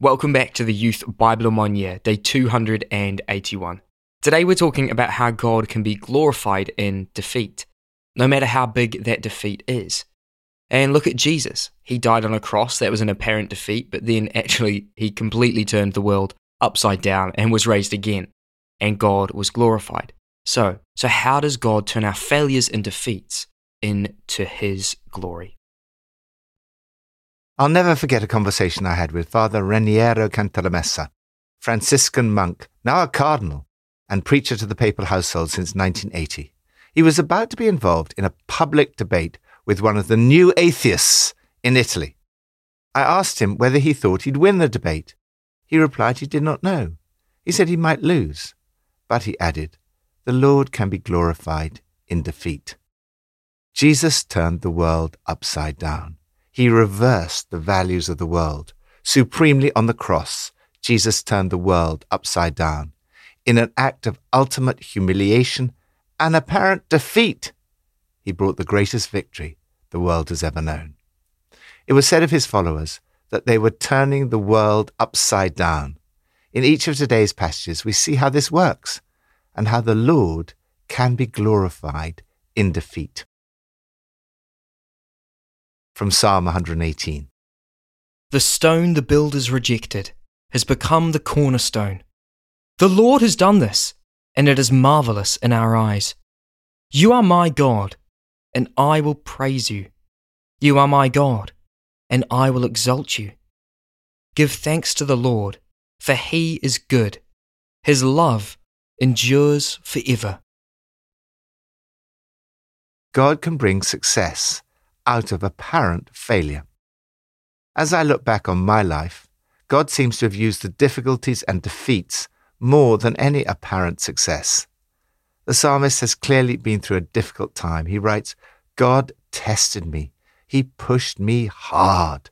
Welcome back to the Youth Bible One Year, day 281. Today we're talking about how God can be glorified in defeat, no matter how big that defeat is. And look at Jesus. He died on a cross, that was an apparent defeat, but then actually he completely turned the world upside down and was raised again, and God was glorified. So, so how does God turn our failures and defeats into his glory? I'll never forget a conversation I had with Father Raniero Cantalamessa, Franciscan monk, now a cardinal, and preacher to the papal household since 1980. He was about to be involved in a public debate with one of the new atheists in Italy. I asked him whether he thought he'd win the debate. He replied he did not know. He said he might lose. But he added, The Lord can be glorified in defeat. Jesus turned the world upside down. He reversed the values of the world. Supremely on the cross, Jesus turned the world upside down. In an act of ultimate humiliation and apparent defeat, he brought the greatest victory the world has ever known. It was said of his followers that they were turning the world upside down. In each of today's passages, we see how this works and how the Lord can be glorified in defeat from Psalm 118. The stone the builders rejected has become the cornerstone. The Lord has done this, and it is marvelous in our eyes. You are my God, and I will praise you. You are my God, and I will exalt you. Give thanks to the Lord, for he is good. His love endures forever. God can bring success out of apparent failure. As I look back on my life, God seems to have used the difficulties and defeats more than any apparent success. The psalmist has clearly been through a difficult time. He writes, God tested me. He pushed me hard.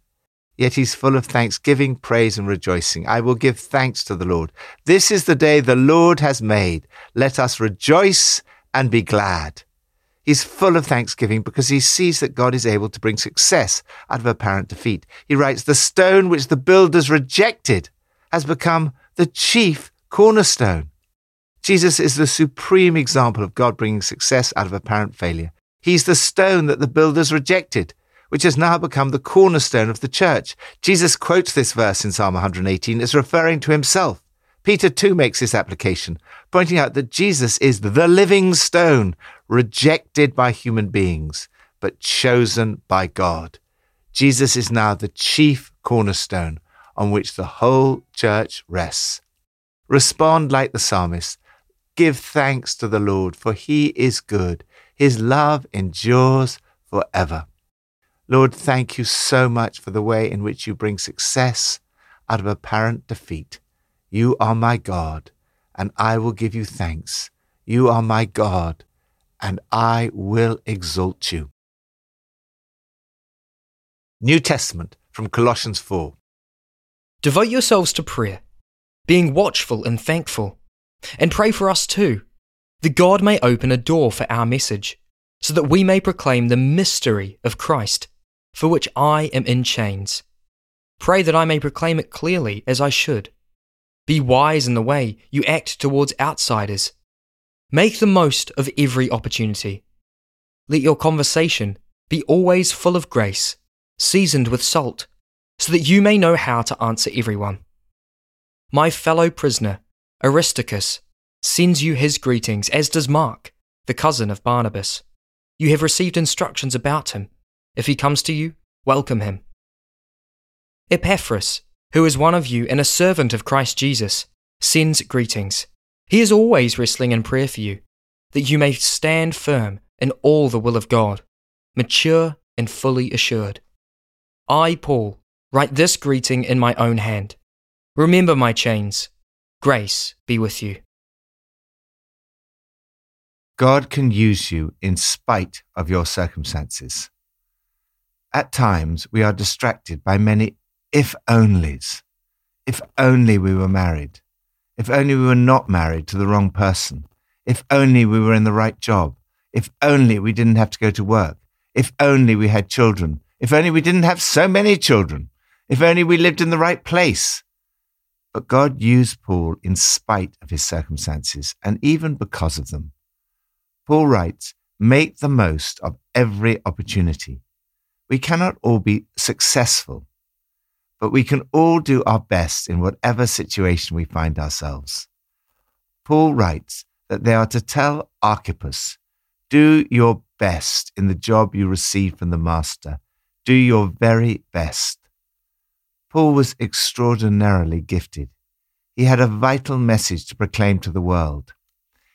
Yet he's full of thanksgiving, praise, and rejoicing. I will give thanks to the Lord. This is the day the Lord has made. Let us rejoice and be glad. He's full of thanksgiving because he sees that God is able to bring success out of apparent defeat. He writes, The stone which the builders rejected has become the chief cornerstone. Jesus is the supreme example of God bringing success out of apparent failure. He's the stone that the builders rejected, which has now become the cornerstone of the church. Jesus quotes this verse in Psalm 118 as referring to himself. Peter too makes this application, pointing out that Jesus is the living stone, rejected by human beings, but chosen by God. Jesus is now the chief cornerstone on which the whole church rests. Respond like the psalmist. Give thanks to the Lord, for he is good. His love endures forever. Lord, thank you so much for the way in which you bring success out of apparent defeat. You are my God, and I will give you thanks. You are my God, and I will exalt you. New Testament from Colossians 4. Devote yourselves to prayer, being watchful and thankful, and pray for us too, that God may open a door for our message, so that we may proclaim the mystery of Christ, for which I am in chains. Pray that I may proclaim it clearly as I should. Be wise in the way you act towards outsiders. Make the most of every opportunity. Let your conversation be always full of grace, seasoned with salt, so that you may know how to answer everyone. My fellow prisoner, Aristarchus, sends you his greetings, as does Mark, the cousin of Barnabas. You have received instructions about him. If he comes to you, welcome him. Epaphras, who is one of you and a servant of Christ Jesus, sends greetings. He is always wrestling in prayer for you, that you may stand firm in all the will of God, mature and fully assured. I, Paul, write this greeting in my own hand. Remember my chains. Grace be with you. God can use you in spite of your circumstances. At times, we are distracted by many if onlys. If only we were married. If only we were not married to the wrong person. If only we were in the right job. If only we didn't have to go to work. If only we had children. If only we didn't have so many children. If only we lived in the right place. But God used Paul in spite of his circumstances and even because of them. Paul writes, Make the most of every opportunity. We cannot all be successful, but we can all do our best in whatever situation we find ourselves. Paul writes that they are to tell Archippus, Do your best in the job you receive from the Master. Do your very best. Paul was extraordinarily gifted. He had a vital message to proclaim to the world.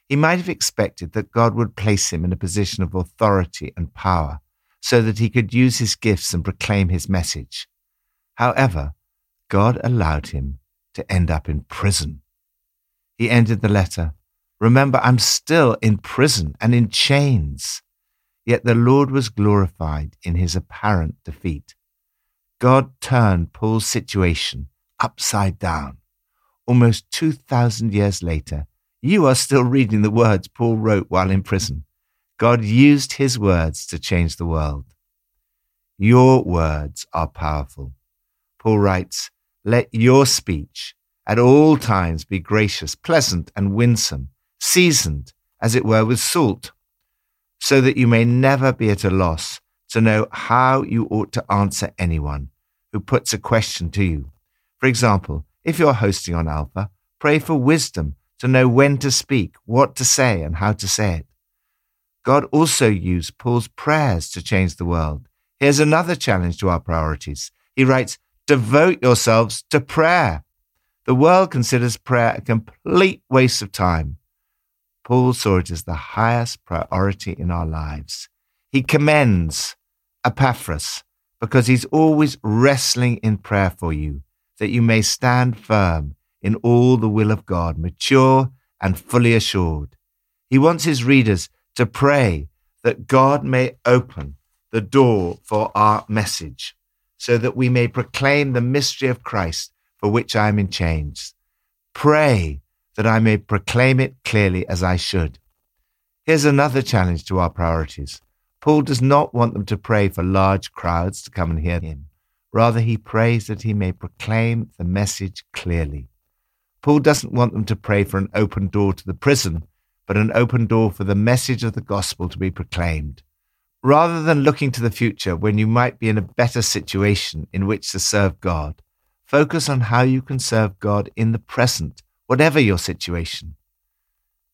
He might have expected that God would place him in a position of authority and power so that he could use his gifts and proclaim his message. However, God allowed him to end up in prison. He ended the letter Remember, I'm still in prison and in chains. Yet the Lord was glorified in his apparent defeat. God turned Paul's situation upside down. Almost 2,000 years later, you are still reading the words Paul wrote while in prison. God used his words to change the world. Your words are powerful. Paul writes, Let your speech at all times be gracious, pleasant, and winsome, seasoned, as it were, with salt, so that you may never be at a loss to know how you ought to answer anyone who puts a question to you. For example, if you're hosting on Alpha, pray for wisdom to know when to speak, what to say, and how to say it. God also used Paul's prayers to change the world. Here's another challenge to our priorities. He writes, Devote yourselves to prayer. The world considers prayer a complete waste of time. Paul saw it as the highest priority in our lives. He commends Epaphras because he's always wrestling in prayer for you, that you may stand firm in all the will of God, mature and fully assured. He wants his readers to pray that God may open the door for our message, so that we may proclaim the mystery of Christ for which I am in chains. Pray that I may proclaim it clearly as I should. Here's another challenge to our priorities. Paul does not want them to pray for large crowds to come and hear him. Rather, he prays that he may proclaim the message clearly. Paul doesn't want them to pray for an open door to the prison, but an open door for the message of the gospel to be proclaimed. Rather than looking to the future when you might be in a better situation in which to serve God, focus on how you can serve God in the present, whatever your situation.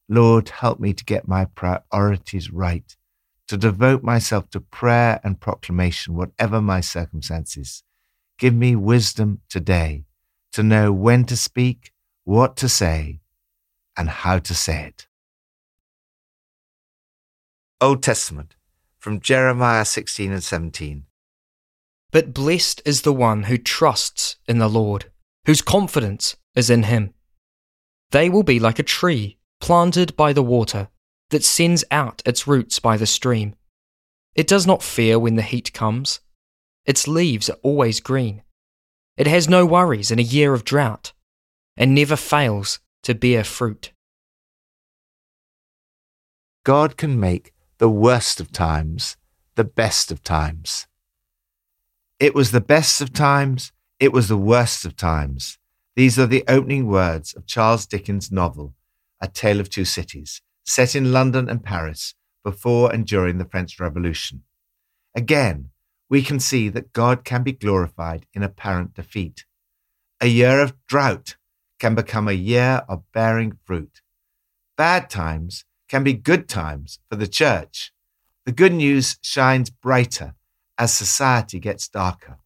Lord, help me to get my priorities right to devote myself to prayer and proclamation, whatever my circumstances. Give me wisdom today to know when to speak, what to say, and how to say it. Old Testament from Jeremiah 16 and 17. But blessed is the one who trusts in the Lord, whose confidence is in him. They will be like a tree planted by the water that sends out its roots by the stream. It does not fear when the heat comes. Its leaves are always green. It has no worries in a year of drought, and never fails to bear fruit. God can make the worst of times the best of times. It was the best of times, it was the worst of times. These are the opening words of Charles Dickens' novel, A Tale of Two Cities, set in London and Paris before and during the French Revolution. Again, we can see that God can be glorified in apparent defeat. A year of drought can become a year of bearing fruit. Bad times can be good times for the church. The good news shines brighter as society gets darker.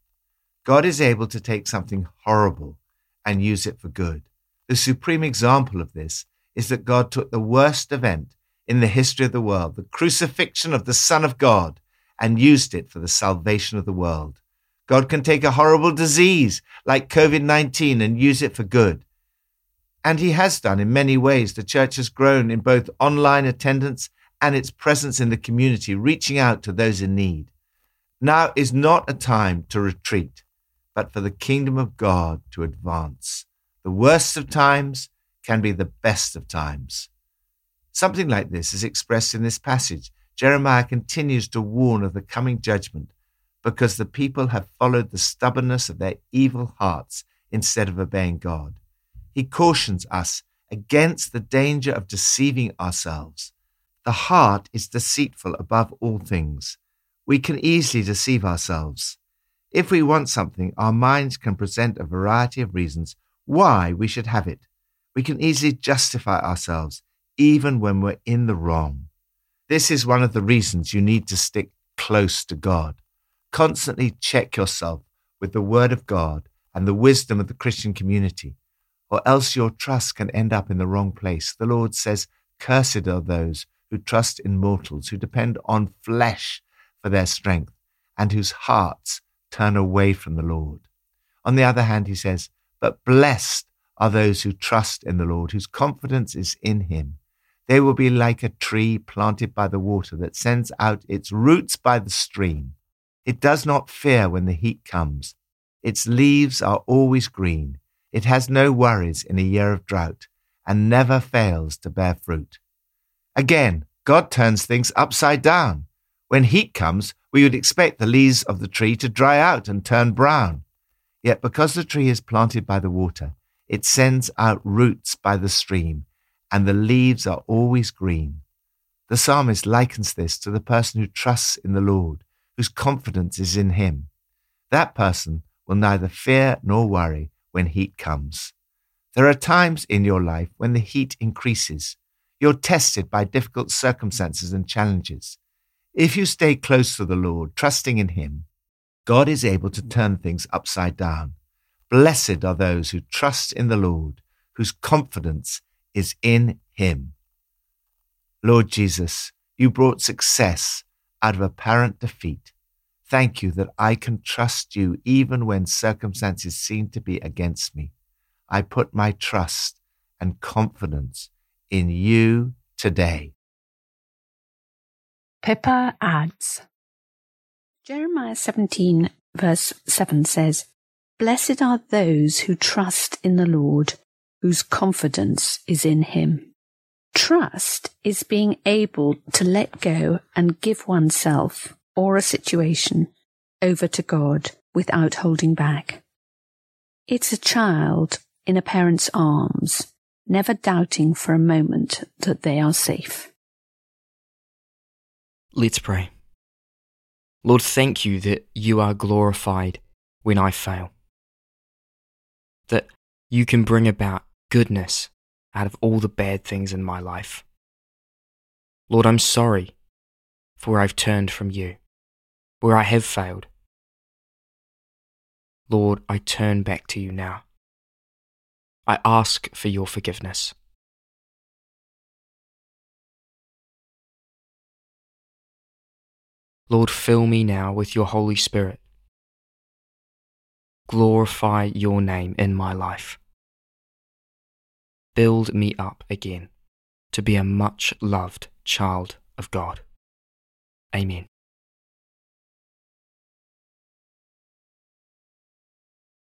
God is able to take something horrible and use it for good. The supreme example of this is that God took the worst event in the history of the world, the crucifixion of the Son of God, and used it for the salvation of the world. God can take a horrible disease like COVID 19 and use it for good. And He has done in many ways. The church has grown in both online attendance and its presence in the community, reaching out to those in need. Now is not a time to retreat, but for the kingdom of God to advance. The worst of times can be the best of times. Something like this is expressed in this passage. Jeremiah continues to warn of the coming judgment because the people have followed the stubbornness of their evil hearts instead of obeying God. He cautions us against the danger of deceiving ourselves. The heart is deceitful above all things. We can easily deceive ourselves. If we want something, our minds can present a variety of reasons why we should have it. We can easily justify ourselves, even when we're in the wrong. This is one of the reasons you need to stick close to God. Constantly check yourself with the Word of God and the wisdom of the Christian community, or else your trust can end up in the wrong place. The Lord says, Cursed are those who trust in mortals, who depend on flesh for their strength, and whose hearts turn away from the Lord. On the other hand, he says, But blessed are those who trust in the Lord, whose confidence is in him. They will be like a tree planted by the water that sends out its roots by the stream. It does not fear when the heat comes. Its leaves are always green. It has no worries in a year of drought and never fails to bear fruit. Again, God turns things upside down. When heat comes, we would expect the leaves of the tree to dry out and turn brown. Yet because the tree is planted by the water, it sends out roots by the stream, and the leaves are always green. The psalmist likens this to the person who trusts in the Lord, whose confidence is in him. That person will neither fear nor worry when heat comes. There are times in your life when the heat increases. You're tested by difficult circumstances and challenges. If you stay close to the Lord, trusting in Him, God is able to turn things upside down. Blessed are those who trust in the Lord, whose confidence is in Him. Lord Jesus, you brought success out of apparent defeat. Thank you that I can trust you even when circumstances seem to be against me. I put my trust and confidence in you today. Pippa adds Jeremiah 17, verse 7 says, Blessed are those who trust in the Lord, whose confidence is in him. Trust is being able to let go and give oneself or a situation over to God without holding back. It's a child in a parent's arms, never doubting for a moment that they are safe. Let's pray. Lord, thank you that you are glorified when I fail. That you can bring about goodness out of all the bad things in my life. Lord, I'm sorry for where I've turned from you, where I have failed. Lord, I turn back to you now. I ask for your forgiveness. Lord, fill me now with your Holy Spirit. Glorify your name in my life. Build me up again to be a much loved child of God. Amen.